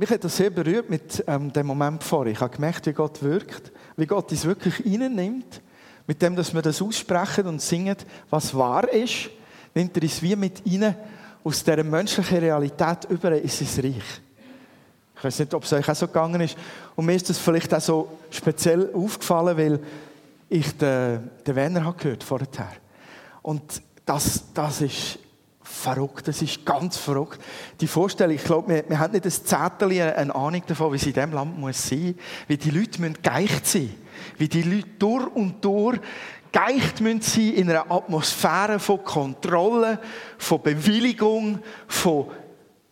Mich hat das sehr berührt mit ähm, dem Moment vorher. Ich habe gemerkt, wie Gott wirkt, wie Gott uns wirklich reinnimmt, mit dem, dass wir das aussprechen und singen, was wahr ist, nimmt er uns wie mit rein aus dieser menschlichen Realität über in sein Reich. Ich weiß nicht, ob es euch auch so gegangen ist. Und mir ist das vielleicht auch so speziell aufgefallen, weil ich den, den Werner habe gehört vorher. Und das, das ist verrückt, das ist ganz verrückt. Die Vorstellung, ich glaube, wir, wir haben nicht ein Zettel, eine Ahnung davon, wie es in diesem Land muss sein muss, wie die Leute müssen geicht sein wie die Leute durch und durch geicht müssen sein in einer Atmosphäre von Kontrolle, von Bewilligung, von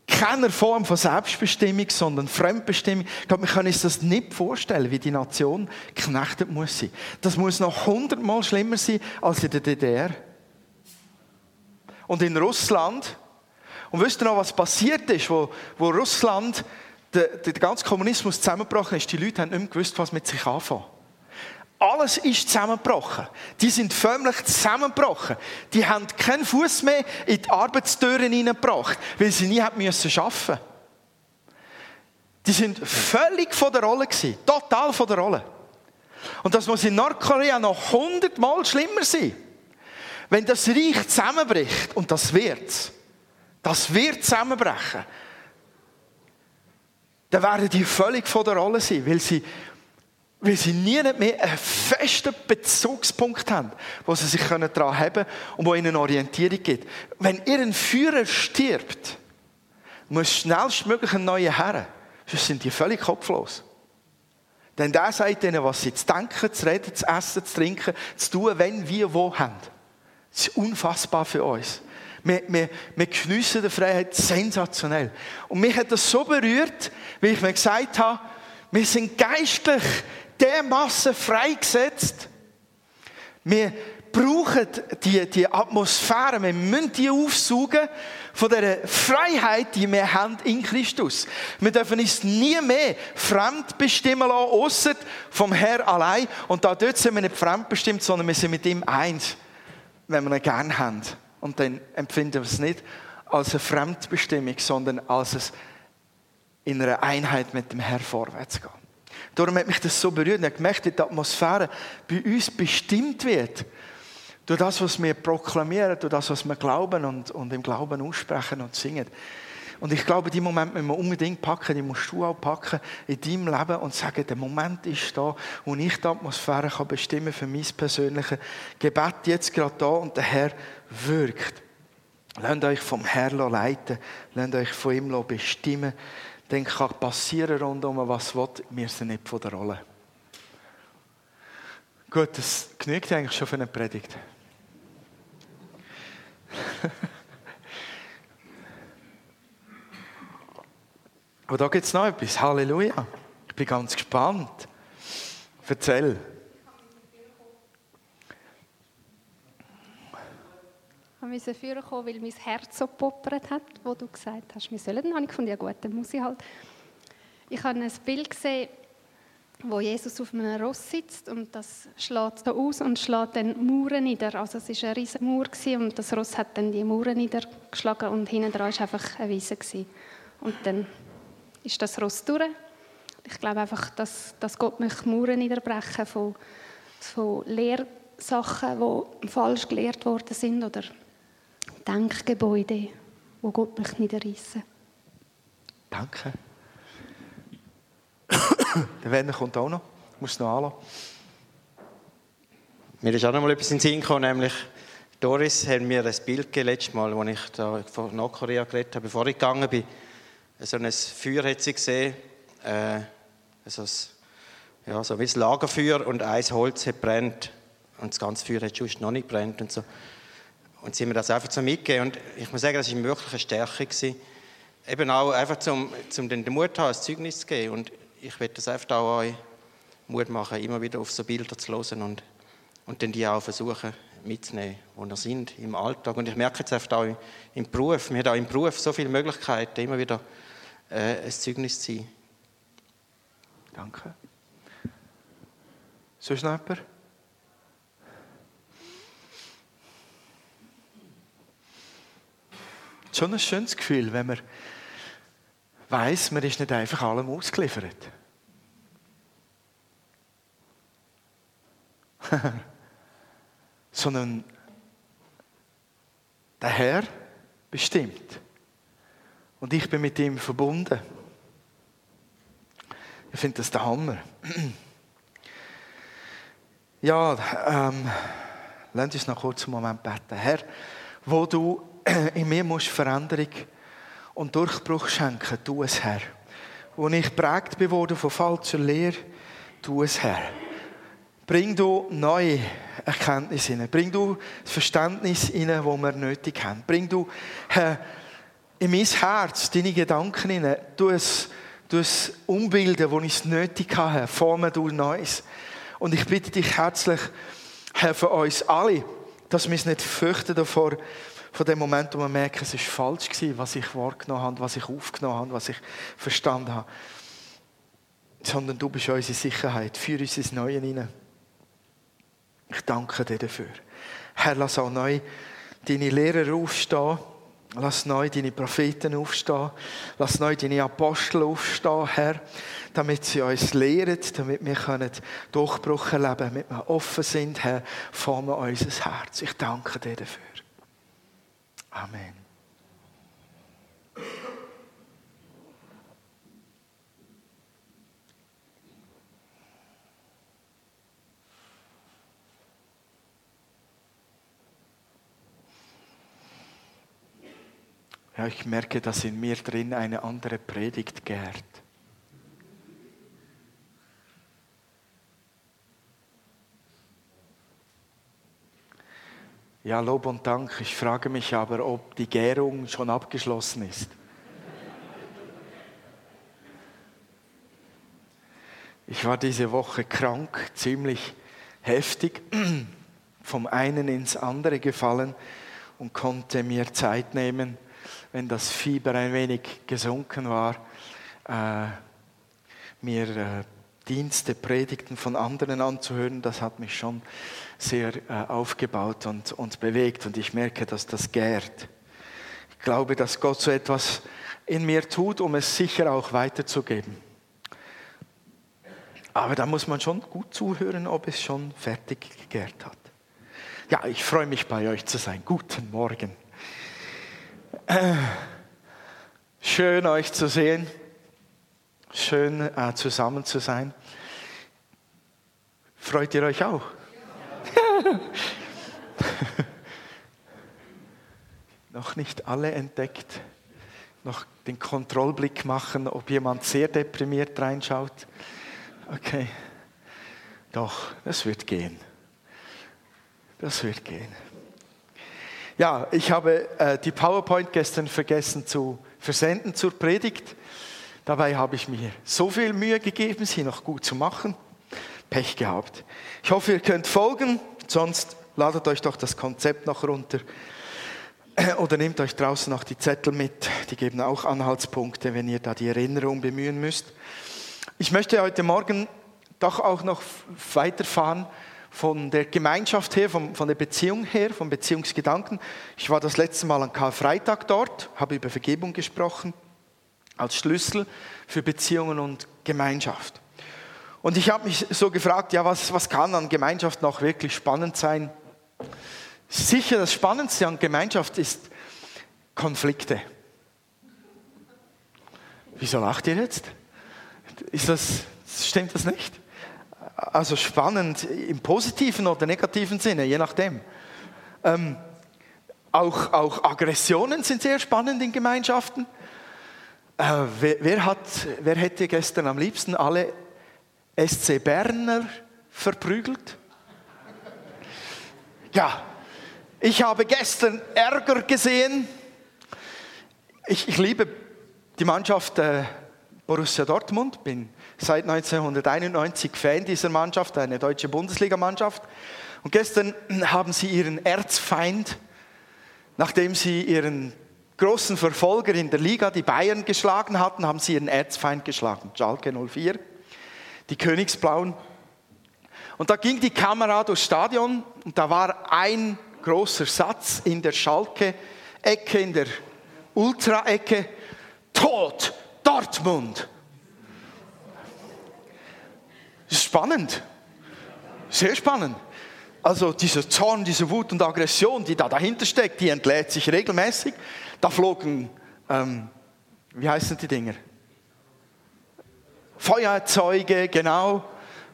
keiner Form von Selbstbestimmung, sondern Fremdbestimmung. Ich glaube, wir können uns das nicht vorstellen, wie die Nation geknechtet muss sein. Das muss noch hundertmal schlimmer sein als in der DDR. Und in Russland, und wisst ihr noch, was passiert ist, wo, wo Russland, der, der ganze Kommunismus zusammengebrochen ist, die Leute haben nicht mehr gewusst, was mit sich anfangen. Alles ist zusammengebrochen. Die sind förmlich zusammengebrochen. Die haben keinen Fuß mehr in die Arbeitstüren hineingebracht, weil sie nie arbeiten müssen Die sind völlig von der Rolle gewesen. Total von der Rolle. Und das muss in Nordkorea noch hundertmal schlimmer sein. Wenn das Reich zusammenbricht, und das wird das wird zusammenbrechen, dann werden die völlig von der Rolle sein, weil sie weil sie nie mehr einen festen Bezugspunkt haben, wo sie sich daran haben können und wo ihnen Orientierung gibt. Wenn ihr Führer stirbt, muss schnellstmöglich ein neuer Herr, sonst sind die völlig kopflos. Denn der sagt ihnen, was sie zu denken, zu reden, zu essen, zu trinken, zu tun, wenn, wie, wo haben. Das ist unfassbar für uns. Wir, wir, wir geniessen die Freiheit sensationell. Und mich hat das so berührt, wie ich mir gesagt habe, wir sind geistlich dermaßen freigesetzt. Wir brauchen die, die Atmosphäre, wir müssen die aufsaugen von der Freiheit, die wir haben in Christus. Wir dürfen uns nie mehr fremd bestimmen lassen, ausser vom Herr allein. Und da dort sind wir nicht fremdbestimmt, sondern wir sind mit ihm eins, wenn wir ihn gern haben. Und dann empfinden wir es nicht als eine Fremdbestimmung, sondern als es in einer Einheit mit dem Herr vorwärts gehen. Darum hat mich das so berührt. Ich gemerkt, dass die Atmosphäre bei uns bestimmt wird. Durch das, was wir proklamieren, durch das, was wir glauben und, und im Glauben aussprechen und singen. Und ich glaube, die Moment müssen wir unbedingt packen, die musst du auch packen in deinem Leben und sagen, der Moment ist da, wo ich die Atmosphäre kann bestimmen für mein persönliches Gebet jetzt gerade da und der Herr wirkt. Lasst euch vom Herrn leiten, lasst euch von ihm bestimmen dann kann passieren rundum, was will, wir sind nicht von der Rolle. Gut, das genügt eigentlich schon für eine Predigt. Aber da gibt es noch etwas. Halleluja. Ich bin ganz gespannt. Erzähl. Ich musste führen kommen, weil mein Herz so gepoppert hat, wo du gesagt hast, wir sollen. Dann ich gefunden, ja gut, dann muss ich halt. Ich habe ein Bild gesehen, wo Jesus auf einem Ross sitzt und das schlägt so aus und schlägt dann Mauern nieder. Also es war eine riesige Mauer und das Ross hat dann die Mauern niedergeschlagen und hinten dran war einfach eine Wiese. Und dann ist das Ross durch. Ich glaube einfach, dass, dass Gott mich Mauern niederbrechen von, von Lehrsachen, die falsch gelehrt worden sind oder Denkgebäude, wo Gott mich niederreissen. Danke. Der Werner kommt auch noch. Ich muss noch anlassen. Mir ist auch noch mal etwas in den Sinn gekommen, nämlich Doris hat mir ein Bild gegeben, letztes Mal, als ich da von Nordkorea geredet habe, bevor ich gegangen bin. So ein Feuer hat sie gesehen, äh, so, ja, so wie ein Lagerfeuer und ein Holz hat brennt und das ganze Feuer hat schon noch nicht brennt und so. Und sie haben mir das einfach so mitgegeben. Und ich muss sagen, das war wirklich eine Stärke. Gewesen. Eben auch einfach, zum, zum den Mut haben, ein Zeugnis zu geben. Und ich werde das einfach auch euch Mut machen, immer wieder auf so Bilder zu hören und, und dann die auch versuchen mitzunehmen, wo wir sind im Alltag. Und ich merke jetzt einfach auch im, Beruf, wir haben auch im Beruf so viele Möglichkeiten, immer wieder äh, ein Zeugnis zu sein. Danke. Sonst noch jemand? schon ein schönes Gefühl, wenn wir, weiß, man ist nicht einfach allem ausgeliefert. Sondern der Herr bestimmt. Und ich bin mit ihm verbunden. Ich finde das der Hammer. Ja, ähm, lass uns noch kurz einen Moment beten. Herr, wo du in mir musst Veränderung und Durchbruch schenken, tu es, Herr. Wo ich prägt bin worden von falscher Lehre, tu es, Herr. Bring du neue Erkenntnisse hinein. Bring du das Verständnis hinein, das wir nötig haben. Bring du Herr, in mein Herz deine Gedanken hinein. Du es, du es umbilden, wo ich es nötig habe. Formen du Neues. Und ich bitte dich herzlich, Herr, für uns alle, dass wir es nicht fürchten davor, von dem Moment, wo wir merken, es ist falsch gewesen, was ich wahrgenommen habe, was ich aufgenommen habe, was ich verstanden habe. Sondern du bist unsere Sicherheit. Führ uns ins Neue hinein. Danke dir dafür. Herr, lass auch neu deine Lehrer aufstehen. Lass neu deine Propheten aufstehen. Lass neu deine Apostel aufstehen, Herr, damit sie uns lehren, damit wir können Durchbruch erleben können, damit wir offen sind, Herr, formen unser Herz. Ich danke dir dafür. Amen. Ja, ich merke, dass in mir drin eine andere Predigt gärt. Ja, Lob und Dank. Ich frage mich aber, ob die Gärung schon abgeschlossen ist. Ich war diese Woche krank, ziemlich heftig, vom einen ins andere gefallen und konnte mir Zeit nehmen, wenn das Fieber ein wenig gesunken war, äh, mir äh, Dienste, Predigten von anderen anzuhören, das hat mich schon sehr äh, aufgebaut und, und bewegt und ich merke, dass das gärt. Ich glaube, dass Gott so etwas in mir tut, um es sicher auch weiterzugeben. Aber da muss man schon gut zuhören, ob es schon fertig gegärt hat. Ja, ich freue mich bei euch zu sein. Guten Morgen. Schön euch zu sehen. Schön äh, zusammen zu sein. Freut ihr euch auch? Ja. Noch nicht alle entdeckt. Noch den Kontrollblick machen, ob jemand sehr deprimiert reinschaut. Okay. Doch, das wird gehen. Das wird gehen. Ja, ich habe äh, die PowerPoint gestern vergessen zu versenden zur Predigt. Dabei habe ich mir so viel Mühe gegeben, sie noch gut zu machen. Pech gehabt. Ich hoffe, ihr könnt folgen, sonst ladet euch doch das Konzept noch runter. Oder nehmt euch draußen noch die Zettel mit, die geben auch Anhaltspunkte, wenn ihr da die Erinnerung bemühen müsst. Ich möchte heute Morgen doch auch noch weiterfahren von der Gemeinschaft her, von, von der Beziehung her, vom Beziehungsgedanken. Ich war das letzte Mal an Karfreitag dort, habe über Vergebung gesprochen, als Schlüssel für Beziehungen und Gemeinschaft. Und ich habe mich so gefragt, ja, was, was kann an Gemeinschaft noch wirklich spannend sein? Sicher, das Spannendste an Gemeinschaft ist Konflikte. Wieso lacht ihr jetzt? Ist das, stimmt das nicht? Also spannend im positiven oder negativen Sinne, je nachdem. Ähm, auch, auch Aggressionen sind sehr spannend in Gemeinschaften. Äh, wer, wer, hat, wer hätte gestern am liebsten alle SC Berner verprügelt? Ja, ich habe gestern Ärger gesehen. Ich, ich liebe die Mannschaft äh, Borussia Dortmund, bin seit 1991 Fan dieser Mannschaft, eine deutsche Bundesligamannschaft. Und gestern haben sie ihren Erzfeind, nachdem sie ihren großen Verfolger in der Liga, die Bayern, geschlagen hatten, haben sie ihren Erzfeind geschlagen, Schalke 04, die Königsblauen. Und da ging die Kamera durchs Stadion und da war ein großer Satz in der Schalke-Ecke, in der Ultra-Ecke, Tod Dortmund. Das ist spannend. Sehr spannend. Also dieser Zorn, diese Wut und Aggression, die da dahinter steckt, die entlädt sich regelmäßig. Da flogen, ähm, wie heißen die Dinger? Feuerzeuge, genau,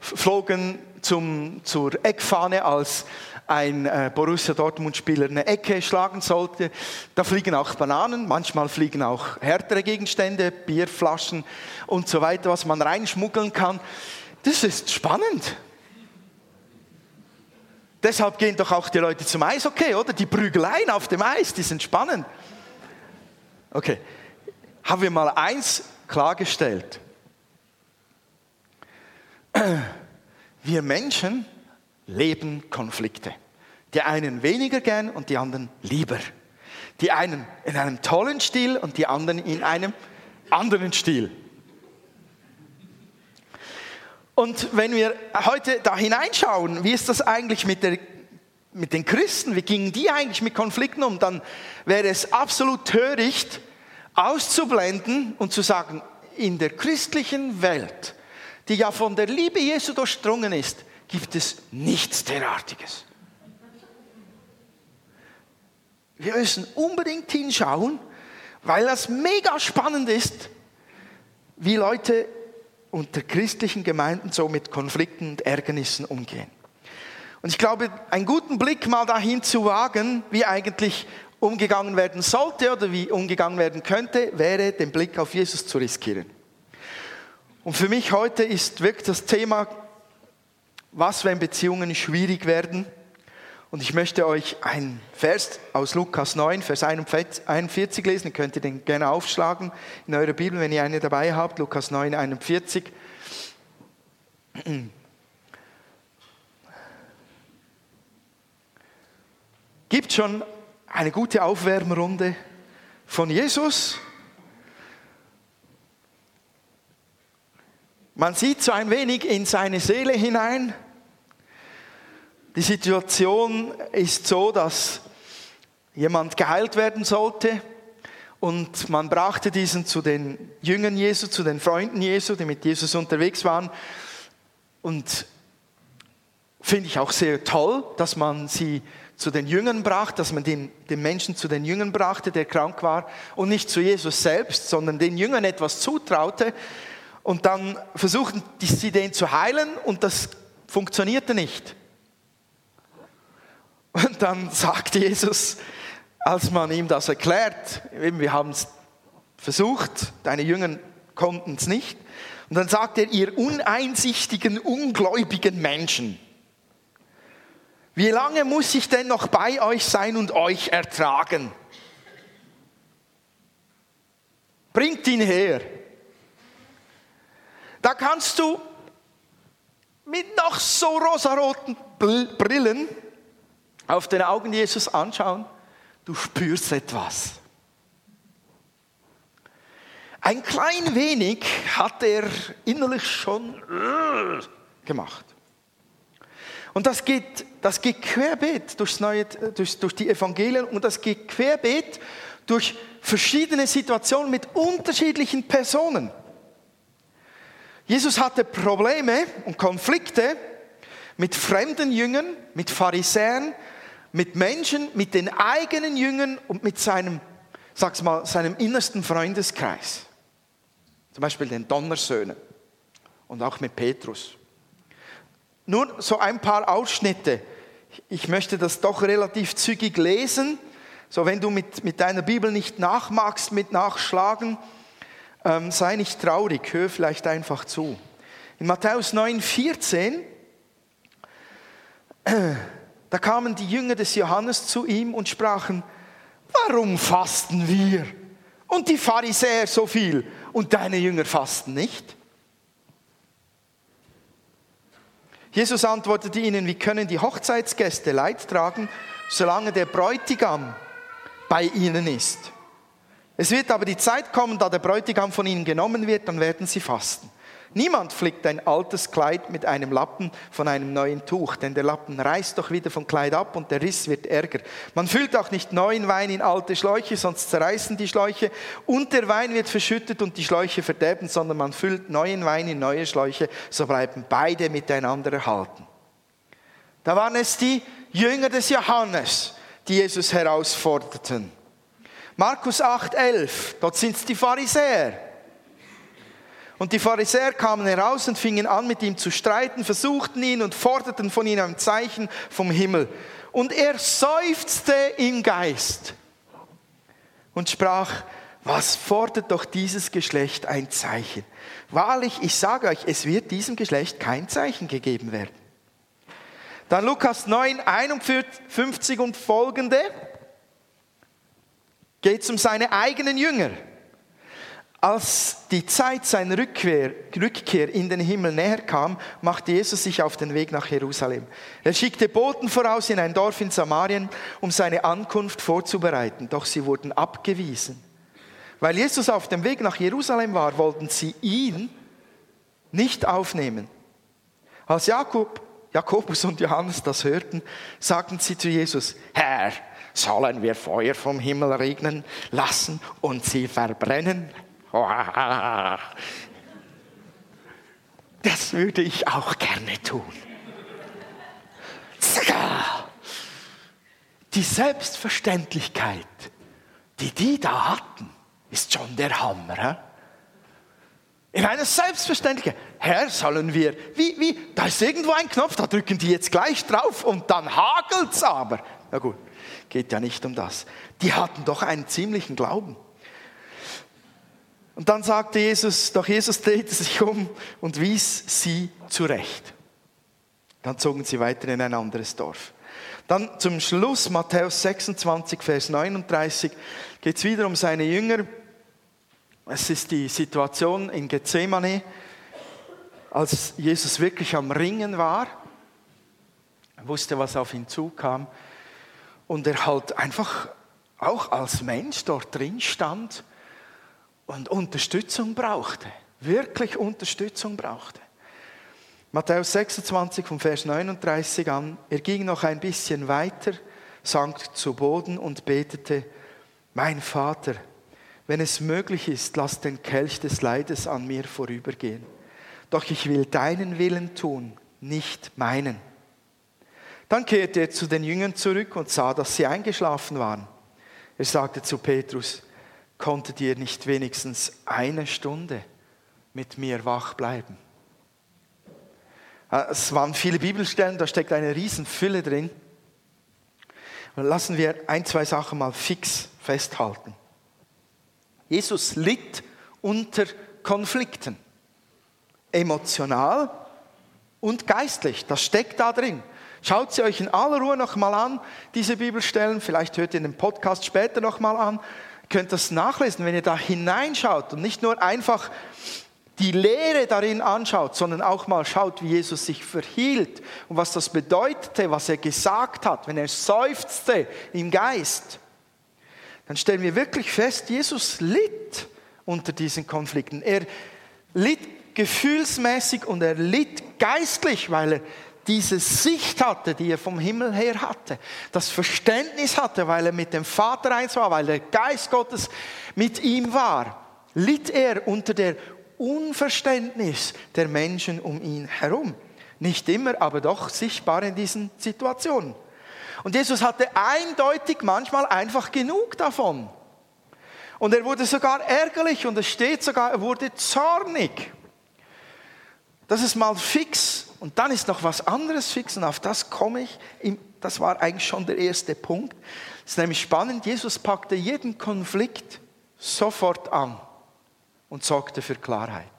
flogen zum, zur Eckfahne, als ein äh, Borussia Dortmund-Spieler eine Ecke schlagen sollte. Da fliegen auch Bananen, manchmal fliegen auch härtere Gegenstände, Bierflaschen und so weiter, was man reinschmuggeln kann. Das ist spannend. Deshalb gehen doch auch die Leute zum Eishockey, oder? Die Prügeleien auf dem Eis, die sind spannend. Okay, haben wir mal eins klargestellt. Wir Menschen leben Konflikte. Die einen weniger gern und die anderen lieber. Die einen in einem tollen Stil und die anderen in einem anderen Stil. Und wenn wir heute da hineinschauen, wie ist das eigentlich mit, der, mit den Christen, wie gingen die eigentlich mit Konflikten um, dann wäre es absolut töricht, auszublenden und zu sagen, in der christlichen Welt, die ja von der Liebe Jesu durchdrungen ist, gibt es nichts derartiges. Wir müssen unbedingt hinschauen, weil das mega spannend ist, wie Leute unter christlichen Gemeinden so mit Konflikten und Ärgernissen umgehen. Und ich glaube, einen guten Blick mal dahin zu wagen, wie eigentlich umgegangen werden sollte oder wie umgegangen werden könnte, wäre den Blick auf Jesus zu riskieren. Und für mich heute ist wirklich das Thema was, wenn Beziehungen schwierig werden? Und ich möchte euch einen Vers aus Lukas 9, Vers 41 lesen. Ihr könnt den gerne aufschlagen in eurer Bibel, wenn ihr eine dabei habt. Lukas 9, 41. Gibt schon eine gute Aufwärmrunde von Jesus. Man sieht so ein wenig in seine Seele hinein. Die Situation ist so, dass jemand geheilt werden sollte und man brachte diesen zu den Jüngern Jesu, zu den Freunden Jesu, die mit Jesus unterwegs waren. Und finde ich auch sehr toll, dass man sie zu den Jüngern brachte, dass man den, den Menschen zu den Jüngern brachte, der krank war, und nicht zu Jesus selbst, sondern den Jüngern etwas zutraute. Und dann versuchten sie den zu heilen und das funktionierte nicht. Und dann sagt Jesus, als man ihm das erklärt, wir haben es versucht, deine Jünger konnten es nicht. Und dann sagt er, ihr uneinsichtigen, ungläubigen Menschen, wie lange muss ich denn noch bei euch sein und euch ertragen? Bringt ihn her. Da kannst du mit noch so rosaroten Brillen auf den Augen Jesus anschauen, du spürst etwas. Ein klein wenig hat er innerlich schon gemacht. Und das geht, das geht querbeet durchs Neue, durch, durch die Evangelien und das geht querbeet durch verschiedene Situationen mit unterschiedlichen Personen. Jesus hatte Probleme und Konflikte mit fremden Jüngern, mit Pharisäern, mit Menschen, mit den eigenen Jüngern und mit seinem, sag's mal, seinem innersten Freundeskreis. Zum Beispiel den Donnersöhnen und auch mit Petrus. Nur so ein paar Ausschnitte. Ich möchte das doch relativ zügig lesen. So, wenn du mit, mit deiner Bibel nicht nachmachst, mit Nachschlagen, ähm, sei nicht traurig, hör vielleicht einfach zu. In Matthäus 9, 14, äh, da kamen die Jünger des Johannes zu ihm und sprachen, warum fasten wir? Und die Pharisäer so viel und deine Jünger fasten nicht? Jesus antwortete ihnen, wie können die Hochzeitsgäste Leid tragen, solange der Bräutigam bei ihnen ist? Es wird aber die Zeit kommen, da der Bräutigam von ihnen genommen wird, dann werden sie fasten. Niemand flickt ein altes Kleid mit einem Lappen von einem neuen Tuch, denn der Lappen reißt doch wieder vom Kleid ab und der Riss wird ärger. Man füllt auch nicht neuen Wein in alte Schläuche, sonst zerreißen die Schläuche und der Wein wird verschüttet und die Schläuche verderben, sondern man füllt neuen Wein in neue Schläuche, so bleiben beide miteinander erhalten. Da waren es die Jünger des Johannes, die Jesus herausforderten. Markus 8,11, dort sind es die Pharisäer. Und die Pharisäer kamen heraus und fingen an, mit ihm zu streiten, versuchten ihn und forderten von ihm ein Zeichen vom Himmel. Und er seufzte im Geist und sprach, was fordert doch dieses Geschlecht ein Zeichen? Wahrlich, ich sage euch, es wird diesem Geschlecht kein Zeichen gegeben werden. Dann Lukas 9, 51 und folgende geht es um seine eigenen Jünger. Als die Zeit seiner Rückkehr, Rückkehr, in den Himmel näher kam, machte Jesus sich auf den Weg nach Jerusalem. Er schickte Boten voraus in ein Dorf in Samarien, um seine Ankunft vorzubereiten, doch sie wurden abgewiesen. Weil Jesus auf dem Weg nach Jerusalem war, wollten sie ihn nicht aufnehmen. Als Jakob, Jakobus und Johannes das hörten, sagten sie zu Jesus, Herr, sollen wir Feuer vom Himmel regnen lassen und sie verbrennen? Das würde ich auch gerne tun. Die Selbstverständlichkeit, die die da hatten, ist schon der Hammer. In einer Selbstverständlichkeit. Herr, sollen wir, wie, wie, da ist irgendwo ein Knopf, da drücken die jetzt gleich drauf und dann hagelt's aber. Na gut, geht ja nicht um das. Die hatten doch einen ziemlichen Glauben. Und dann sagte Jesus, doch Jesus drehte sich um und wies sie zurecht. Dann zogen sie weiter in ein anderes Dorf. Dann zum Schluss, Matthäus 26, Vers 39, geht es wieder um seine Jünger. Es ist die Situation in Gethsemane, als Jesus wirklich am Ringen war. Er wusste, was auf ihn zukam. Und er halt einfach auch als Mensch dort drin stand und Unterstützung brauchte, wirklich Unterstützung brauchte. Matthäus 26 vom Vers 39 an, er ging noch ein bisschen weiter, sank zu Boden und betete, mein Vater, wenn es möglich ist, lass den Kelch des Leides an mir vorübergehen. Doch ich will deinen Willen tun, nicht meinen. Dann kehrte er zu den Jüngern zurück und sah, dass sie eingeschlafen waren. Er sagte zu Petrus, konntet ihr nicht wenigstens eine Stunde mit mir wach bleiben? Ah, es waren viele Bibelstellen, da steckt eine Riesenfülle drin. Und lassen wir ein, zwei Sachen mal fix festhalten. Jesus litt unter Konflikten. Emotional und geistlich. Das steckt da drin. Schaut sie euch in aller Ruhe nochmal an, diese Bibelstellen. Vielleicht hört ihr den Podcast später nochmal an könnt das nachlesen, wenn ihr da hineinschaut und nicht nur einfach die Lehre darin anschaut, sondern auch mal schaut, wie Jesus sich verhielt und was das bedeutete, was er gesagt hat, wenn er seufzte im Geist, dann stellen wir wirklich fest, Jesus litt unter diesen Konflikten. Er litt gefühlsmäßig und er litt geistlich, weil er diese Sicht hatte, die er vom Himmel her hatte, das Verständnis hatte, weil er mit dem Vater eins war, weil der Geist Gottes mit ihm war, litt er unter der Unverständnis der Menschen um ihn herum. Nicht immer, aber doch sichtbar in diesen Situationen. Und Jesus hatte eindeutig manchmal einfach genug davon. Und er wurde sogar ärgerlich und es steht sogar, er wurde zornig. Das ist mal fix und dann ist noch was anderes fix und auf das komme ich. Das war eigentlich schon der erste Punkt. Es ist nämlich spannend, Jesus packte jeden Konflikt sofort an und sorgte für Klarheit.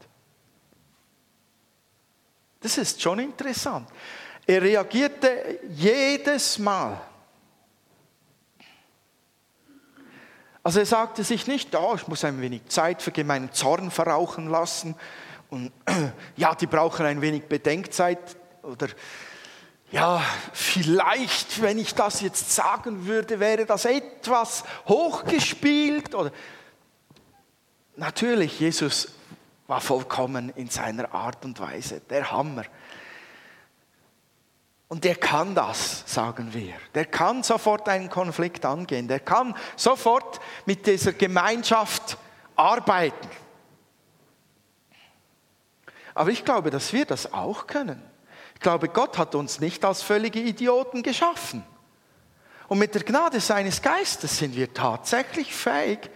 Das ist schon interessant. Er reagierte jedes Mal. Also er sagte sich nicht, oh, ich muss ein wenig Zeit für meinen Zorn verrauchen lassen und ja, die brauchen ein wenig Bedenkzeit oder ja, vielleicht, wenn ich das jetzt sagen würde, wäre das etwas hochgespielt oder natürlich, Jesus war vollkommen in seiner Art und Weise. Der Hammer. Und der kann das, sagen wir. Der kann sofort einen Konflikt angehen. Der kann sofort mit dieser Gemeinschaft arbeiten. Aber ich glaube, dass wir das auch können. Ich glaube, Gott hat uns nicht als völlige Idioten geschaffen. Und mit der Gnade seines Geistes sind wir tatsächlich fähig,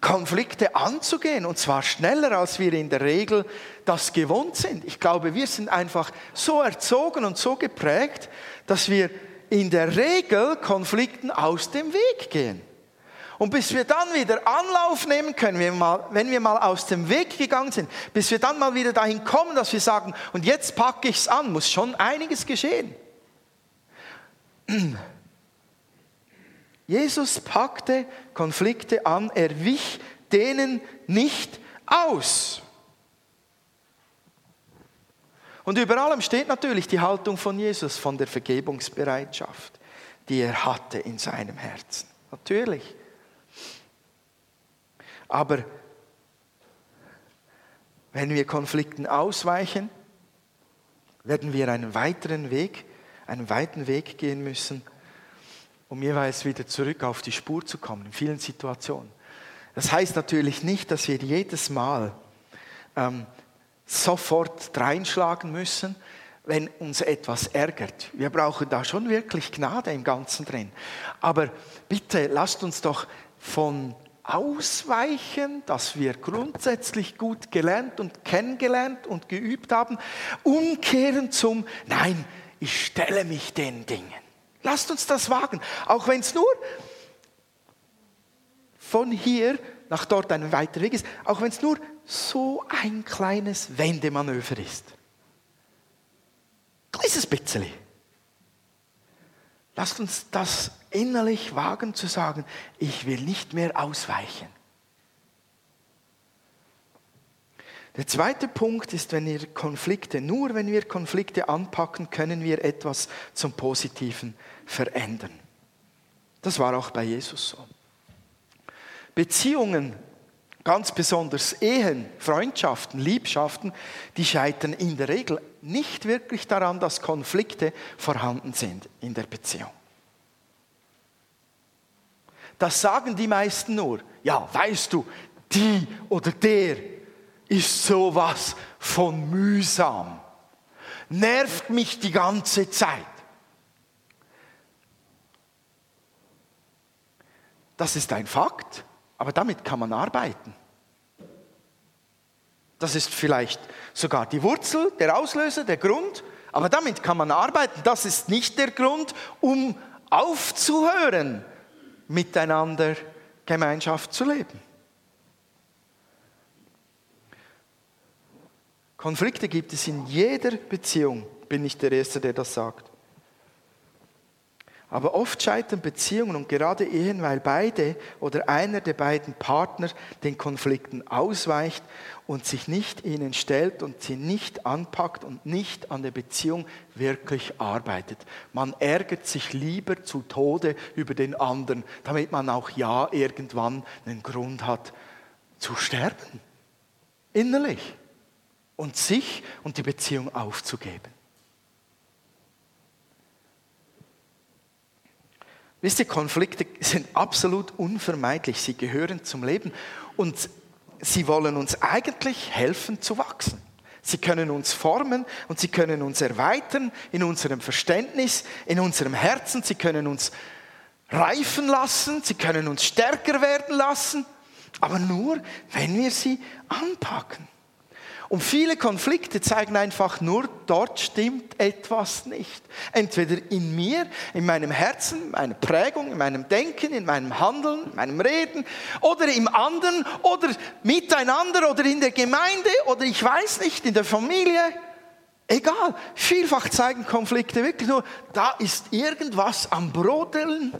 Konflikte anzugehen und zwar schneller, als wir in der Regel das gewohnt sind. Ich glaube, wir sind einfach so erzogen und so geprägt, dass wir in der Regel Konflikten aus dem Weg gehen. Und bis wir dann wieder Anlauf nehmen können, wenn wir, mal, wenn wir mal aus dem Weg gegangen sind, bis wir dann mal wieder dahin kommen, dass wir sagen, und jetzt packe ich es an, muss schon einiges geschehen. Jesus packte Konflikte an, er wich denen nicht aus. Und über allem steht natürlich die Haltung von Jesus, von der Vergebungsbereitschaft, die er hatte in seinem Herzen. Natürlich. Aber wenn wir Konflikten ausweichen, werden wir einen weiteren Weg, einen weiten Weg gehen müssen, um jeweils wieder zurück auf die Spur zu kommen, in vielen Situationen. Das heißt natürlich nicht, dass wir jedes Mal ähm, sofort reinschlagen müssen, wenn uns etwas ärgert. Wir brauchen da schon wirklich Gnade im Ganzen drin. Aber bitte lasst uns doch von ausweichen, dass wir grundsätzlich gut gelernt und kennengelernt und geübt haben, umkehren zum Nein, ich stelle mich den Dingen. Lasst uns das wagen, auch wenn es nur von hier nach dort ein weiter Weg ist, auch wenn es nur so ein kleines Wendemanöver ist. Kleines bisschen. Lasst uns das innerlich wagen zu sagen, ich will nicht mehr ausweichen. Der zweite Punkt ist, wenn wir Konflikte, nur wenn wir Konflikte anpacken, können wir etwas zum Positiven verändern. Das war auch bei Jesus so. Beziehungen, ganz besonders Ehen, Freundschaften, Liebschaften, die scheitern in der Regel nicht wirklich daran, dass Konflikte vorhanden sind in der Beziehung. Das sagen die meisten nur. Ja, weißt du, die oder der ist sowas von mühsam. Nervt mich die ganze Zeit. Das ist ein Fakt, aber damit kann man arbeiten. Das ist vielleicht sogar die Wurzel, der Auslöser, der Grund, aber damit kann man arbeiten. Das ist nicht der Grund, um aufzuhören, miteinander Gemeinschaft zu leben. Konflikte gibt es in jeder Beziehung, bin ich der Erste, der das sagt. Aber oft scheitern Beziehungen und gerade Ehen, weil beide oder einer der beiden Partner den Konflikten ausweicht und sich nicht ihnen stellt und sie nicht anpackt und nicht an der Beziehung wirklich arbeitet. Man ärgert sich lieber zu Tode über den anderen, damit man auch ja irgendwann einen Grund hat zu sterben. Innerlich. Und sich und die Beziehung aufzugeben. Wisst ihr, Konflikte sind absolut unvermeidlich. Sie gehören zum Leben und sie wollen uns eigentlich helfen zu wachsen. Sie können uns formen und sie können uns erweitern in unserem Verständnis, in unserem Herzen. Sie können uns reifen lassen, sie können uns stärker werden lassen, aber nur, wenn wir sie anpacken. Und viele Konflikte zeigen einfach nur, dort stimmt etwas nicht. Entweder in mir, in meinem Herzen, in meiner Prägung, in meinem Denken, in meinem Handeln, in meinem Reden oder im anderen oder miteinander oder in der Gemeinde oder ich weiß nicht, in der Familie. Egal, vielfach zeigen Konflikte wirklich nur, da ist irgendwas am Brodeln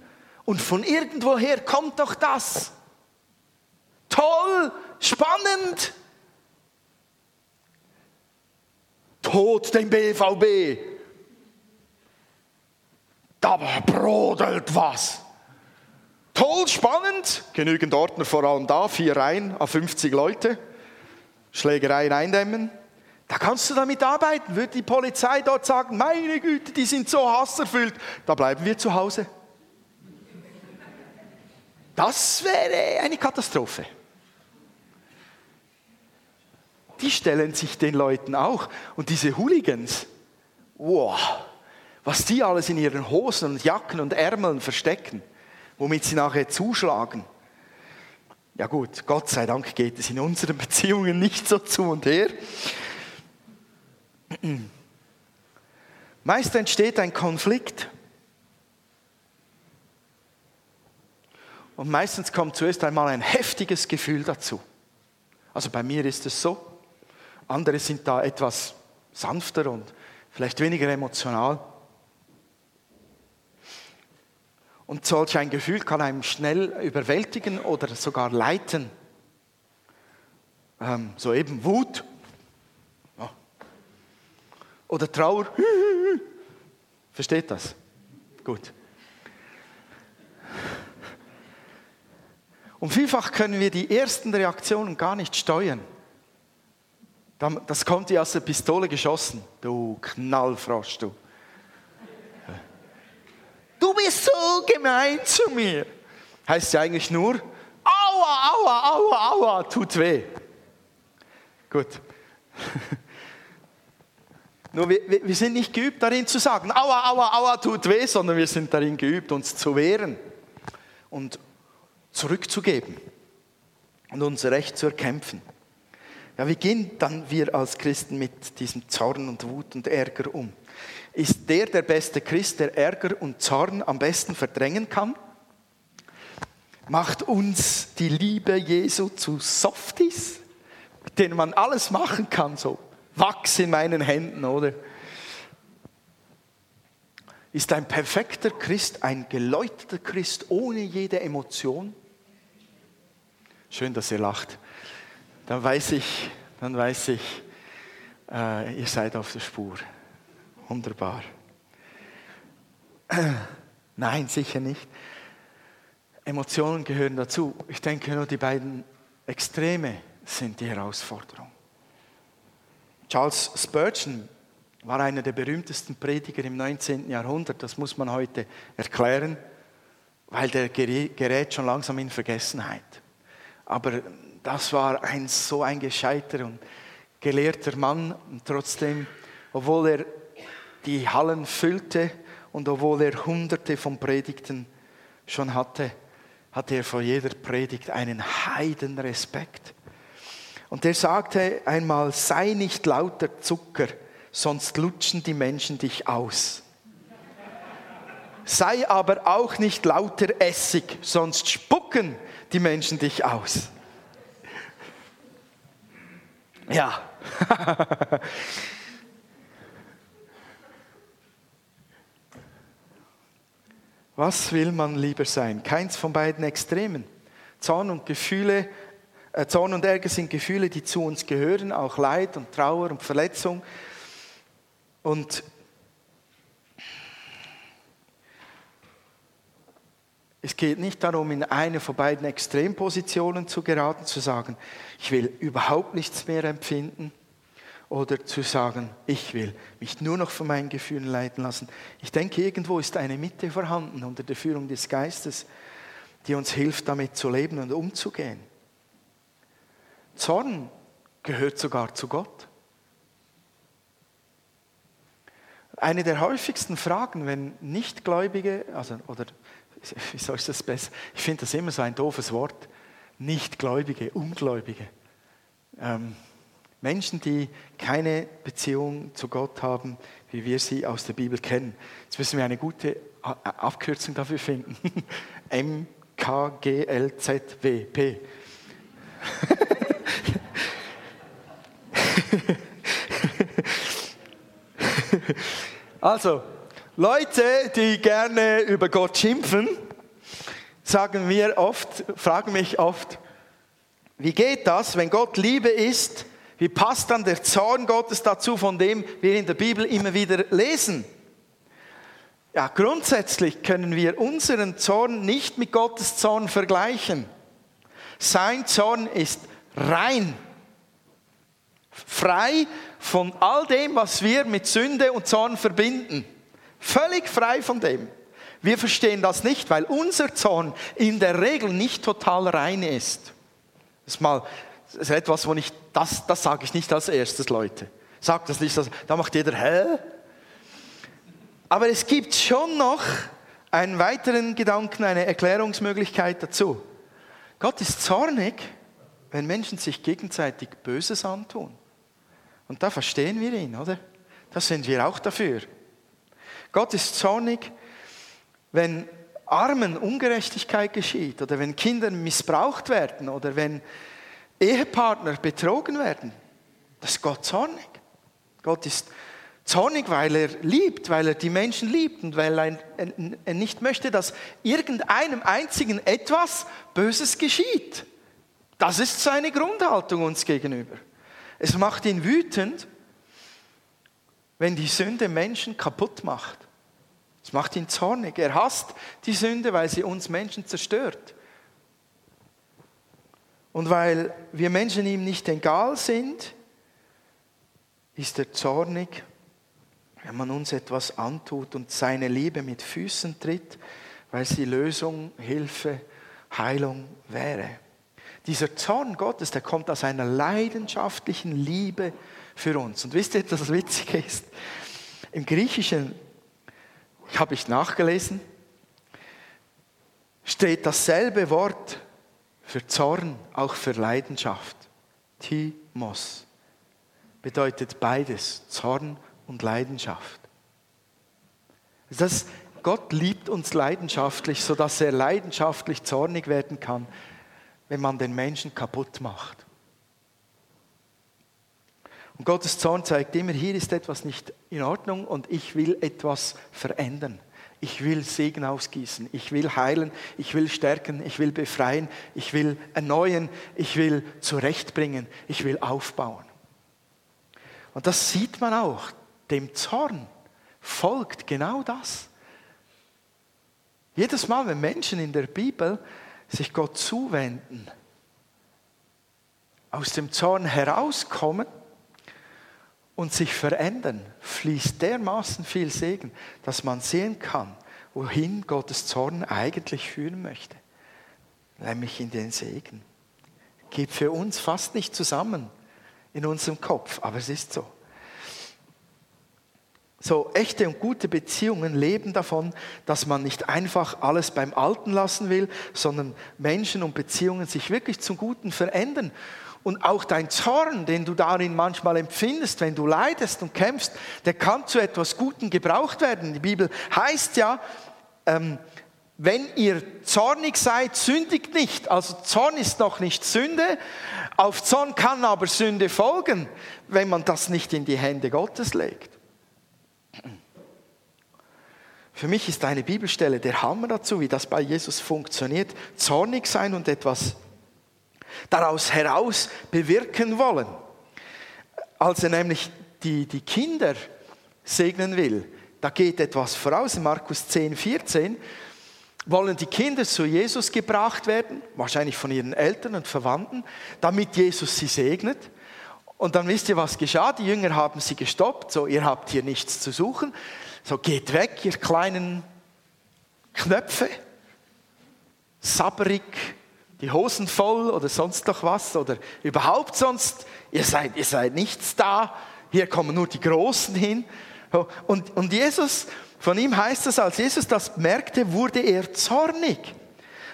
und von irgendwoher kommt doch das. Toll, spannend, Tod dem BVB. Da brodelt was. Toll, spannend. Genügend Ordner vor allem da, vier Reihen, a 50 Leute. Schlägereien eindämmen. Da kannst du damit arbeiten. Würde die Polizei dort sagen, meine Güte, die sind so hasserfüllt, da bleiben wir zu Hause. Das wäre eine Katastrophe. Die stellen sich den Leuten auch. Und diese Hooligans, wow, was die alles in ihren Hosen und Jacken und Ärmeln verstecken, womit sie nachher zuschlagen. Ja gut, Gott sei Dank geht es in unseren Beziehungen nicht so zu und her. Meist entsteht ein Konflikt. Und meistens kommt zuerst einmal ein heftiges Gefühl dazu. Also bei mir ist es so. Andere sind da etwas sanfter und vielleicht weniger emotional. Und solch ein Gefühl kann einem schnell überwältigen oder sogar leiten. Ähm, so eben Wut oder Trauer. Versteht das? Gut. Und vielfach können wir die ersten Reaktionen gar nicht steuern. Das kommt dir aus der Pistole geschossen. Du Knallfrosch, du. Du bist so gemein zu mir. Heißt ja eigentlich nur, aua, aua, aua, aua, tut weh. Gut. Nur wir, wir sind nicht geübt darin zu sagen, aua, aua, aua, tut weh, sondern wir sind darin geübt, uns zu wehren und zurückzugeben und unser Recht zu erkämpfen. Ja, wie gehen dann wir als Christen mit diesem Zorn und Wut und Ärger um? Ist der der beste Christ, der Ärger und Zorn am besten verdrängen kann? Macht uns die Liebe Jesu zu Softies, mit denen man alles machen kann, so Wachs in meinen Händen, oder? Ist ein perfekter Christ ein geläuterter Christ ohne jede Emotion? Schön, dass ihr lacht dann weiß ich, dann weiß ich, äh, ihr seid auf der Spur. Wunderbar. Nein, sicher nicht. Emotionen gehören dazu. Ich denke nur, die beiden Extreme sind die Herausforderung. Charles Spurgeon war einer der berühmtesten Prediger im 19. Jahrhundert. Das muss man heute erklären, weil der gerät schon langsam in Vergessenheit. Aber das war ein so ein gescheiter und gelehrter Mann und trotzdem, obwohl er die Hallen füllte und obwohl er hunderte von Predigten schon hatte, hatte er vor jeder Predigt einen Heidenrespekt. Und er sagte einmal, sei nicht lauter Zucker, sonst lutschen die Menschen dich aus. Sei aber auch nicht lauter Essig, sonst spucken die Menschen dich aus. Ja. Was will man lieber sein? Keins von beiden Extremen. Zorn und Gefühle, äh, Zorn und Ärger sind Gefühle, die zu uns gehören, auch Leid und Trauer und Verletzung. Und Es geht nicht darum, in eine von beiden Extrempositionen zu geraten, zu sagen, ich will überhaupt nichts mehr empfinden oder zu sagen, ich will mich nur noch von meinen Gefühlen leiten lassen. Ich denke, irgendwo ist eine Mitte vorhanden unter der Führung des Geistes, die uns hilft, damit zu leben und umzugehen. Zorn gehört sogar zu Gott. Eine der häufigsten Fragen, wenn Nichtgläubige, also, oder wie soll ich das besser? Ich finde das immer so ein doofes Wort. Nichtgläubige, Ungläubige. Ähm, Menschen, die keine Beziehung zu Gott haben, wie wir sie aus der Bibel kennen. Jetzt müssen wir eine gute Abkürzung dafür finden. M, K, G, L, Z, W, P. also, Leute, die gerne über Gott schimpfen, sagen mir oft, fragen mich oft, wie geht das, wenn Gott Liebe ist? Wie passt dann der Zorn Gottes dazu, von dem wir in der Bibel immer wieder lesen? Ja, grundsätzlich können wir unseren Zorn nicht mit Gottes Zorn vergleichen. Sein Zorn ist rein. frei von all dem, was wir mit Sünde und Zorn verbinden. Völlig frei von dem. Wir verstehen das nicht, weil unser Zorn in der Regel nicht total rein ist. Das ist mal das ist etwas, wo ich, das, das sage ich nicht als erstes, Leute. Sagt das nicht, da macht jeder, hä? Aber es gibt schon noch einen weiteren Gedanken, eine Erklärungsmöglichkeit dazu. Gott ist zornig, wenn Menschen sich gegenseitig Böses antun. Und da verstehen wir ihn, oder? Da sind wir auch dafür. Gott ist zornig, wenn Armen Ungerechtigkeit geschieht oder wenn Kinder missbraucht werden oder wenn Ehepartner betrogen werden. Das ist Gott zornig. Gott ist zornig, weil er liebt, weil er die Menschen liebt und weil er nicht möchte, dass irgendeinem einzigen etwas Böses geschieht. Das ist seine Grundhaltung uns gegenüber. Es macht ihn wütend, wenn die Sünde Menschen kaputt macht. Es macht ihn zornig. Er hasst die Sünde, weil sie uns Menschen zerstört. Und weil wir Menschen ihm nicht egal sind, ist er zornig, wenn man uns etwas antut und seine Liebe mit Füßen tritt, weil sie Lösung, Hilfe, Heilung wäre. Dieser Zorn Gottes, der kommt aus einer leidenschaftlichen Liebe für uns. Und wisst ihr, das Witzige ist? Im Griechischen, habe ich nachgelesen, steht dasselbe Wort für Zorn, auch für Leidenschaft. Timos bedeutet beides, Zorn und Leidenschaft. Das, Gott liebt uns leidenschaftlich, sodass er leidenschaftlich zornig werden kann, wenn man den Menschen kaputt macht. Und Gottes Zorn zeigt immer, hier ist etwas nicht in Ordnung und ich will etwas verändern. Ich will Segen ausgießen, ich will heilen, ich will stärken, ich will befreien, ich will erneuern, ich will zurechtbringen, ich will aufbauen. Und das sieht man auch. Dem Zorn folgt genau das. Jedes Mal, wenn Menschen in der Bibel sich Gott zuwenden, aus dem Zorn herauskommen und sich verändern, fließt dermaßen viel Segen, dass man sehen kann, wohin Gottes Zorn eigentlich führen möchte, nämlich in den Segen. Geht für uns fast nicht zusammen in unserem Kopf, aber es ist so. So echte und gute Beziehungen leben davon, dass man nicht einfach alles beim Alten lassen will, sondern Menschen und Beziehungen sich wirklich zum Guten verändern. Und auch dein Zorn, den du darin manchmal empfindest, wenn du leidest und kämpfst, der kann zu etwas Guten gebraucht werden. Die Bibel heißt ja, ähm, wenn ihr zornig seid, sündigt nicht. Also Zorn ist noch nicht Sünde. Auf Zorn kann aber Sünde folgen, wenn man das nicht in die Hände Gottes legt. Für mich ist eine Bibelstelle der Hammer dazu, wie das bei Jesus funktioniert. Zornig sein und etwas daraus heraus bewirken wollen. Als er nämlich die, die Kinder segnen will, da geht etwas voraus. In Markus 10, 14 wollen die Kinder zu Jesus gebracht werden, wahrscheinlich von ihren Eltern und Verwandten, damit Jesus sie segnet. Und dann wisst ihr, was geschah? Die Jünger haben sie gestoppt, so ihr habt hier nichts zu suchen. So geht weg, ihr kleinen Knöpfe, sabberig, die Hosen voll oder sonst noch was oder überhaupt sonst, ihr seid, ihr seid nichts da, hier kommen nur die Großen hin. Und, und Jesus, von ihm heißt es, als Jesus das merkte, wurde er zornig.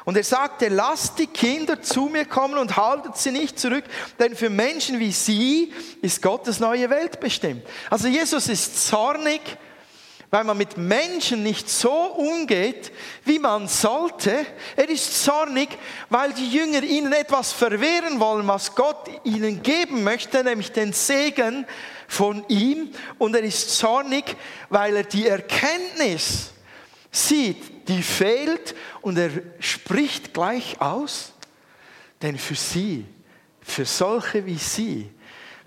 Und er sagte, lasst die Kinder zu mir kommen und haltet sie nicht zurück, denn für Menschen wie sie ist Gottes neue Welt bestimmt. Also Jesus ist zornig weil man mit Menschen nicht so umgeht, wie man sollte. Er ist zornig, weil die Jünger ihnen etwas verwehren wollen, was Gott ihnen geben möchte, nämlich den Segen von ihm. Und er ist zornig, weil er die Erkenntnis sieht, die fehlt und er spricht gleich aus. Denn für sie, für solche wie sie,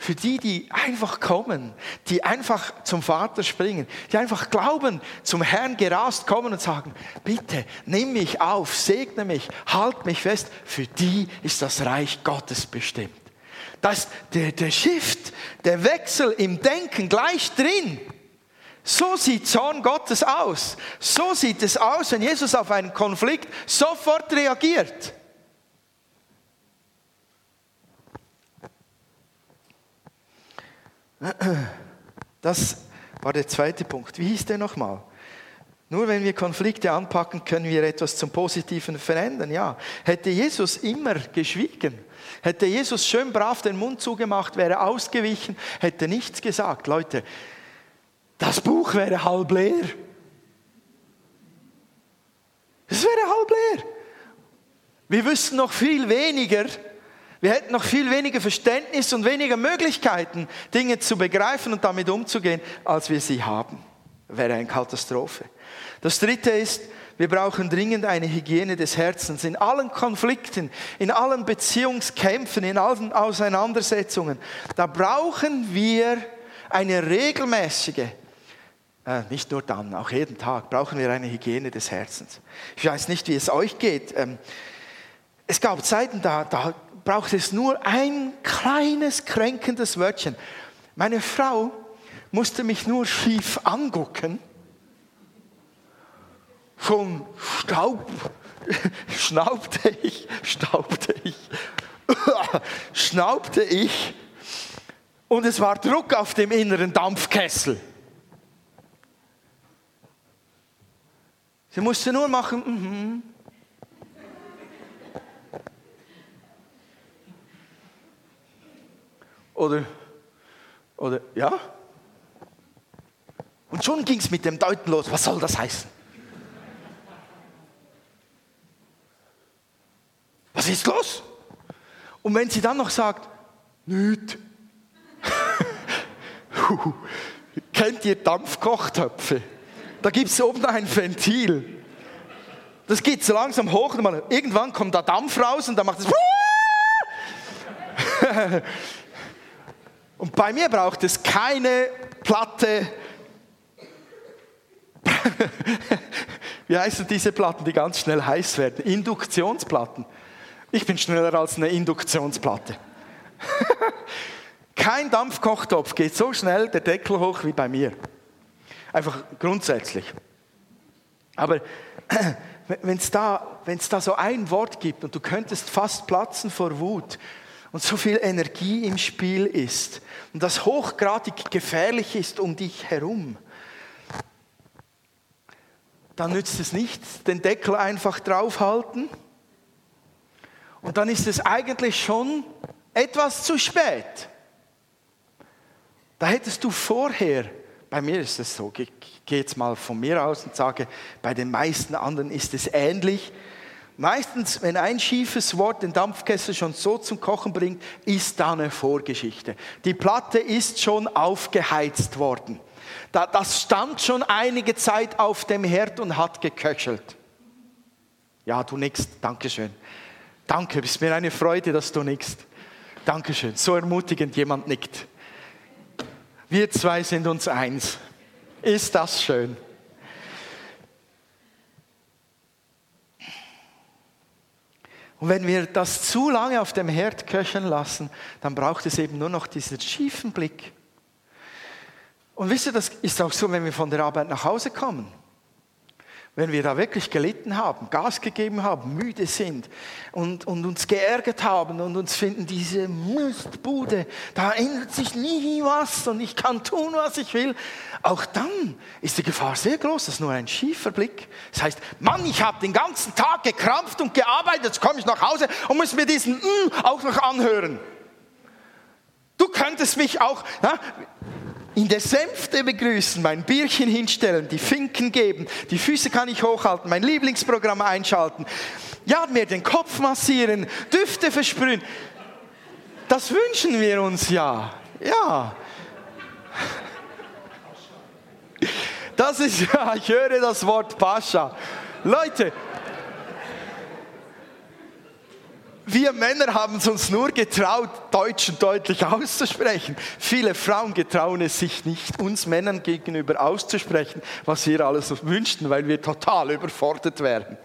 für die, die einfach kommen, die einfach zum Vater springen, die einfach glauben, zum Herrn gerast kommen und sagen, bitte nimm mich auf, segne mich, halt mich fest, für die ist das Reich Gottes bestimmt. Da ist der, der Shift, der Wechsel im Denken gleich drin. So sieht Zorn Gottes aus. So sieht es aus, wenn Jesus auf einen Konflikt sofort reagiert. Das war der zweite Punkt. Wie hieß der nochmal? Nur wenn wir Konflikte anpacken, können wir etwas zum Positiven verändern. Ja, hätte Jesus immer geschwiegen, hätte Jesus schön brav den Mund zugemacht, wäre ausgewichen, hätte nichts gesagt. Leute, das Buch wäre halb leer. Es wäre halb leer. Wir wüssten noch viel weniger, wir hätten noch viel weniger Verständnis und weniger Möglichkeiten, Dinge zu begreifen und damit umzugehen, als wir sie haben. Wäre eine Katastrophe. Das dritte ist, wir brauchen dringend eine Hygiene des Herzens. In allen Konflikten, in allen Beziehungskämpfen, in allen Auseinandersetzungen, da brauchen wir eine regelmäßige, äh, nicht nur dann, auch jeden Tag, brauchen wir eine Hygiene des Herzens. Ich weiß nicht, wie es euch geht. Ähm, es gab Zeiten, da, da braucht es nur ein kleines kränkendes Wörtchen. Meine Frau musste mich nur schief angucken. Schon Staub, schnaubte ich, staubte ich, schnaubte ich und es war Druck auf dem inneren Dampfkessel. Sie musste nur machen, mm -hmm. Oder, oder, ja? Und schon ging es mit dem Deuten los. Was soll das heißen? Was ist los? Und wenn sie dann noch sagt, nüt. Kennt ihr Dampfkochtöpfe? Da gibt es oben ein Ventil. Das geht so langsam hoch und man, irgendwann kommt da Dampf raus und dann macht es. Und bei mir braucht es keine Platte. Wie heißen diese Platten, die ganz schnell heiß werden? Induktionsplatten. Ich bin schneller als eine Induktionsplatte. Kein Dampfkochtopf geht so schnell der Deckel hoch wie bei mir. Einfach grundsätzlich. Aber wenn es da, da so ein Wort gibt und du könntest fast platzen vor Wut, und so viel Energie im Spiel ist und das hochgradig gefährlich ist um dich herum, dann nützt es nichts, den Deckel einfach draufhalten und dann ist es eigentlich schon etwas zu spät. Da hättest du vorher, bei mir ist es so, ich gehe jetzt mal von mir aus und sage, bei den meisten anderen ist es ähnlich, Meistens, wenn ein schiefes Wort den Dampfkessel schon so zum Kochen bringt, ist da eine Vorgeschichte. Die Platte ist schon aufgeheizt worden. Das stand schon einige Zeit auf dem Herd und hat geköchelt. Ja, du nickst. Dankeschön. Danke, es ist mir eine Freude, dass du nickst. Dankeschön. So ermutigend jemand nickt. Wir zwei sind uns eins. Ist das schön? Und wenn wir das zu lange auf dem Herd köcheln lassen, dann braucht es eben nur noch diesen schiefen Blick. Und wisst ihr, das ist auch so, wenn wir von der Arbeit nach Hause kommen wenn wir da wirklich gelitten haben, Gas gegeben haben, müde sind und, und uns geärgert haben und uns finden, diese Mistbude, da ändert sich nie was und ich kann tun, was ich will, auch dann ist die Gefahr sehr groß, das ist nur ein schiefer Blick. Das heißt, Mann, ich habe den ganzen Tag gekrampft und gearbeitet, jetzt komme ich nach Hause und muss mir diesen mm auch noch anhören. Du könntest mich auch, ja, in der Sänfte begrüßen, mein Bierchen hinstellen, die Finken geben, die Füße kann ich hochhalten, mein Lieblingsprogramm einschalten, ja, mir den Kopf massieren, Düfte versprühen. Das wünschen wir uns ja. Ja. Das ist ja, ich höre das Wort Pascha. Leute, Wir Männer haben es uns nur getraut, Deutsch und deutlich auszusprechen. Viele Frauen getrauen es sich nicht, uns Männern gegenüber auszusprechen, was wir alles wünschten, weil wir total überfordert wären.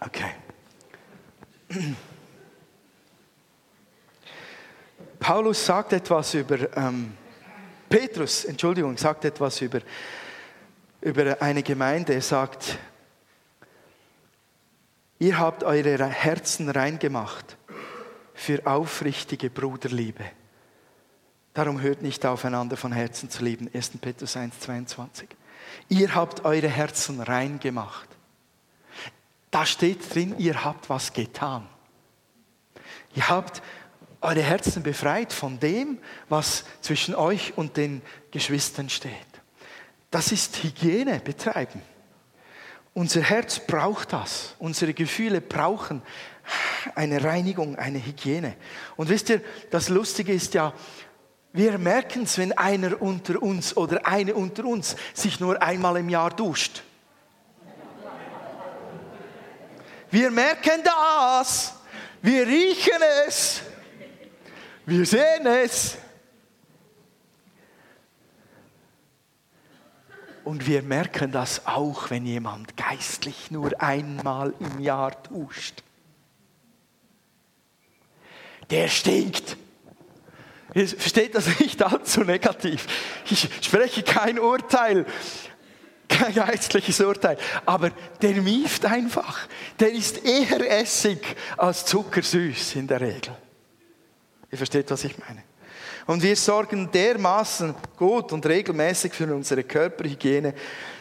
Okay. Paulus sagt etwas über, ähm, Petrus, Entschuldigung, sagt etwas über, über eine Gemeinde. Er sagt, ihr habt eure Herzen reingemacht für aufrichtige Bruderliebe. Darum hört nicht auf, einander von Herzen zu lieben. 1. Petrus 1, 22. Ihr habt eure Herzen rein gemacht. Da steht drin, ihr habt was getan. Ihr habt eure Herzen befreit von dem, was zwischen euch und den Geschwistern steht. Das ist Hygiene betreiben. Unser Herz braucht das. Unsere Gefühle brauchen eine Reinigung, eine Hygiene. Und wisst ihr, das Lustige ist ja, wir merken es, wenn einer unter uns oder eine unter uns sich nur einmal im Jahr duscht. Wir merken das. Wir riechen es. Wir sehen es. Und wir merken das auch, wenn jemand geistlich nur einmal im Jahr duscht. Der stinkt. Versteht das nicht allzu negativ. Ich spreche kein Urteil, kein geistliches Urteil, aber der mieft einfach. Der ist eher Essig als zuckersüß in der Regel. Ihr versteht, was ich meine. Und wir sorgen dermaßen gut und regelmäßig für unsere Körperhygiene,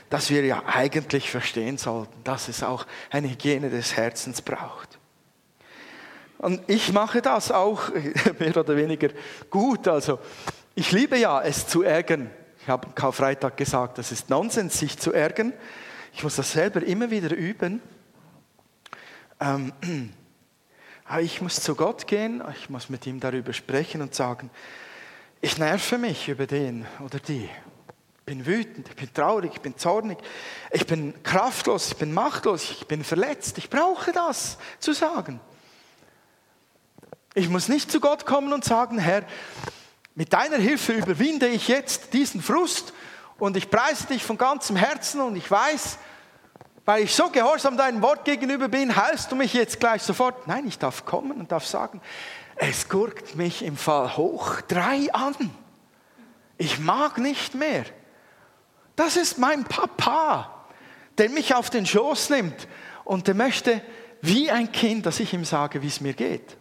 dass wir ja eigentlich verstehen sollten, dass es auch eine Hygiene des Herzens braucht. Und ich mache das auch mehr oder weniger gut. Also ich liebe ja es zu ärgern. Ich habe am Karfreitag gesagt, das ist Nonsens, sich zu ärgern. Ich muss das selber immer wieder üben. Ähm, aber ich muss zu Gott gehen, ich muss mit ihm darüber sprechen und sagen, ich nerve mich über den oder die. Ich bin wütend, ich bin traurig, ich bin zornig, ich bin kraftlos, ich bin machtlos, ich bin verletzt. Ich brauche das zu sagen. Ich muss nicht zu Gott kommen und sagen, Herr, mit deiner Hilfe überwinde ich jetzt diesen Frust und ich preise dich von ganzem Herzen und ich weiß, weil ich so gehorsam deinem Wort gegenüber bin, heilst du mich jetzt gleich sofort. Nein, ich darf kommen und darf sagen, es gurkt mich im Fall hoch drei an. Ich mag nicht mehr. Das ist mein Papa, der mich auf den Schoß nimmt und der möchte wie ein Kind, dass ich ihm sage, wie es mir geht.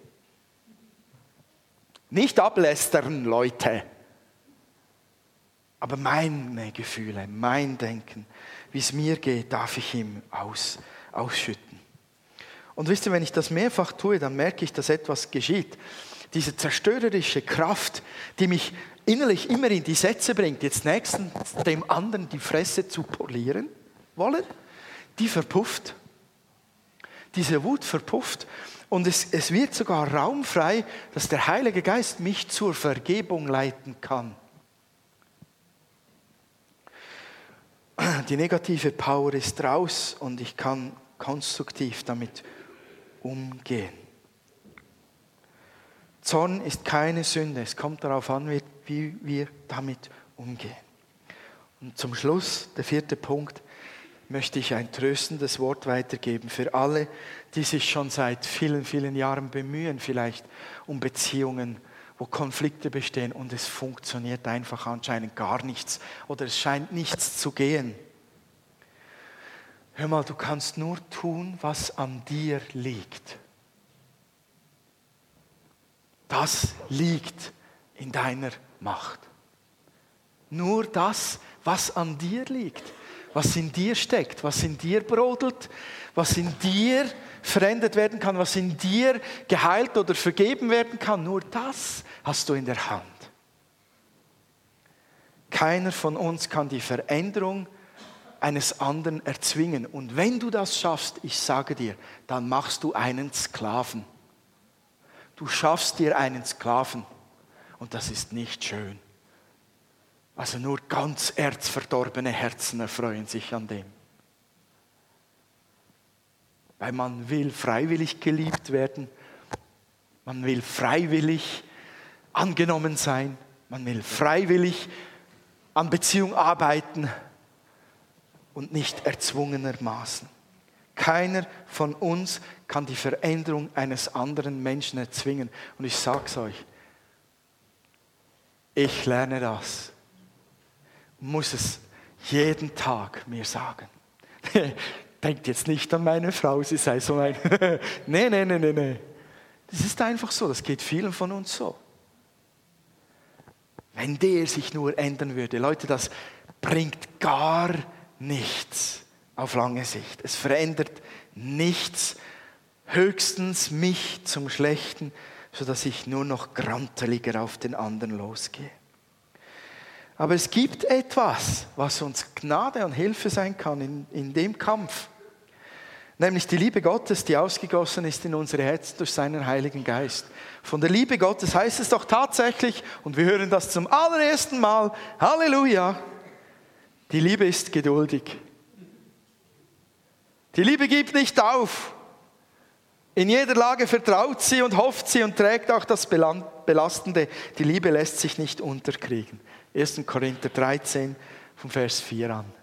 Nicht ablästern, Leute. Aber meine Gefühle, mein Denken, wie es mir geht, darf ich ihm aus, ausschütten. Und wisst ihr, wenn ich das mehrfach tue, dann merke ich, dass etwas geschieht. Diese zerstörerische Kraft, die mich innerlich immer in die Sätze bringt, jetzt nächsten dem anderen die Fresse zu polieren wollen, die verpufft. Diese Wut verpufft und es, es wird sogar Raum frei, dass der Heilige Geist mich zur Vergebung leiten kann. Die negative Power ist raus und ich kann konstruktiv damit umgehen. Zorn ist keine Sünde. Es kommt darauf an, wie wir damit umgehen. Und zum Schluss, der vierte Punkt, möchte ich ein tröstendes Wort weitergeben für alle, die sich schon seit vielen, vielen Jahren bemühen, vielleicht um Beziehungen, wo Konflikte bestehen und es funktioniert einfach anscheinend gar nichts oder es scheint nichts zu gehen. Hör mal, du kannst nur tun, was an dir liegt. Das liegt in deiner Macht. Nur das, was an dir liegt was in dir steckt, was in dir brodelt, was in dir verändert werden kann, was in dir geheilt oder vergeben werden kann. Nur das hast du in der Hand. Keiner von uns kann die Veränderung eines anderen erzwingen. Und wenn du das schaffst, ich sage dir, dann machst du einen Sklaven. Du schaffst dir einen Sklaven. Und das ist nicht schön. Also nur ganz erzverdorbene Herzen erfreuen sich an dem. Weil man will freiwillig geliebt werden, man will freiwillig angenommen sein, man will freiwillig an Beziehung arbeiten und nicht erzwungenermaßen. Keiner von uns kann die Veränderung eines anderen Menschen erzwingen. Und ich sage es euch, Ich lerne das. Muss es jeden Tag mir sagen. Denkt jetzt nicht an meine Frau, sie sei so ein. nee, nee, nee, nee, nee. Das ist einfach so, das geht vielen von uns so. Wenn der sich nur ändern würde, Leute, das bringt gar nichts auf lange Sicht. Es verändert nichts, höchstens mich zum Schlechten, sodass ich nur noch granteliger auf den anderen losgehe. Aber es gibt etwas, was uns Gnade und Hilfe sein kann in, in dem Kampf. Nämlich die Liebe Gottes, die ausgegossen ist in unsere Herzen durch seinen Heiligen Geist. Von der Liebe Gottes heißt es doch tatsächlich, und wir hören das zum allerersten Mal, Halleluja, die Liebe ist geduldig. Die Liebe gibt nicht auf. In jeder Lage vertraut sie und hofft sie und trägt auch das Belastende. Die Liebe lässt sich nicht unterkriegen. 1. Korinther 13 vom Vers 4 an.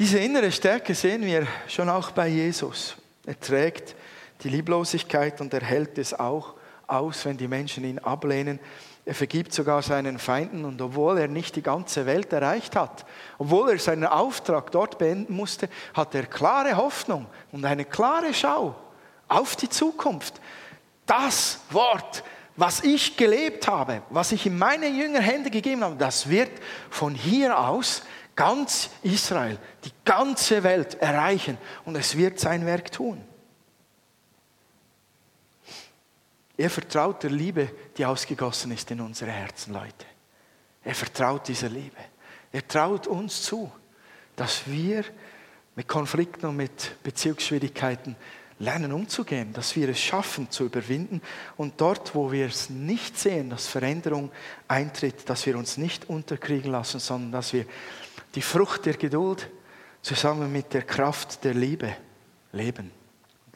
Diese innere Stärke sehen wir schon auch bei Jesus. Er trägt die Lieblosigkeit und er hält es auch aus, wenn die Menschen ihn ablehnen. Er vergibt sogar seinen Feinden und obwohl er nicht die ganze Welt erreicht hat, obwohl er seinen Auftrag dort beenden musste, hat er klare Hoffnung und eine klare Schau auf die Zukunft. Das Wort, was ich gelebt habe, was ich in meine Jüngerhände gegeben habe, das wird von hier aus ganz Israel, die ganze Welt erreichen und es wird sein Werk tun. Er vertraut der Liebe, die ausgegossen ist in unsere Herzen, Leute. Er vertraut dieser Liebe. Er traut uns zu, dass wir mit Konflikten und mit Beziehungsschwierigkeiten lernen umzugehen, dass wir es schaffen zu überwinden und dort, wo wir es nicht sehen, dass Veränderung eintritt, dass wir uns nicht unterkriegen lassen, sondern dass wir die Frucht der Geduld zusammen mit der Kraft der Liebe leben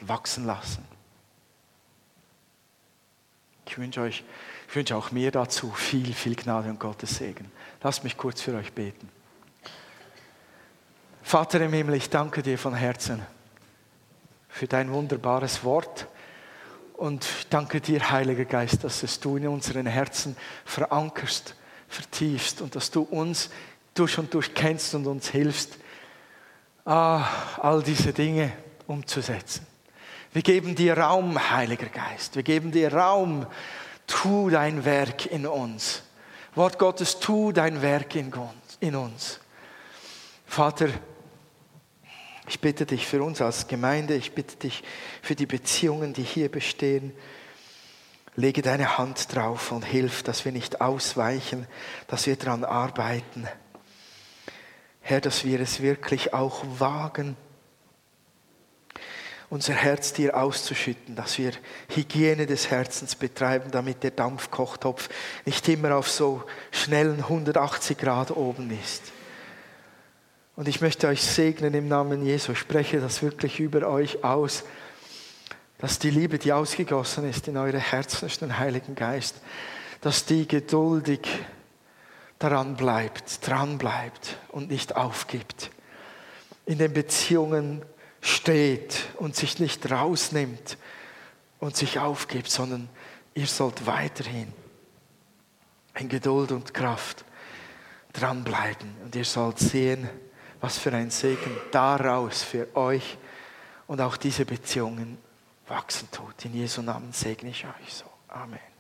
und wachsen lassen. Ich wünsche euch, ich wünsche auch mir dazu viel, viel Gnade und Gottes Segen. Lasst mich kurz für euch beten. Vater im Himmel, ich danke dir von Herzen für dein wunderbares Wort. Und danke dir, Heiliger Geist, dass es du in unseren Herzen verankerst, vertiefst und dass du uns durch und durch kennst und uns hilfst, ah, all diese Dinge umzusetzen. Wir geben dir Raum, Heiliger Geist. Wir geben dir Raum. Tu dein Werk in uns. Wort Gottes, tu dein Werk in uns. Vater, ich bitte dich für uns als Gemeinde, ich bitte dich für die Beziehungen, die hier bestehen. Lege deine Hand drauf und hilf, dass wir nicht ausweichen, dass wir daran arbeiten. Herr, dass wir es wirklich auch wagen, unser Herz dir auszuschütten, dass wir Hygiene des Herzens betreiben, damit der Dampfkochtopf nicht immer auf so schnellen 180 Grad oben ist. Und ich möchte euch segnen im Namen Jesu. Ich spreche das wirklich über euch aus, dass die Liebe, die ausgegossen ist in eure Herzen durch den Heiligen Geist, dass die geduldig daran bleibt, dran bleibt und nicht aufgibt. In den Beziehungen steht und sich nicht rausnimmt und sich aufgibt, sondern ihr sollt weiterhin in Geduld und Kraft dranbleiben und ihr sollt sehen, was für ein Segen daraus für euch und auch diese Beziehungen wachsen tut. In Jesu Namen segne ich euch so. Amen.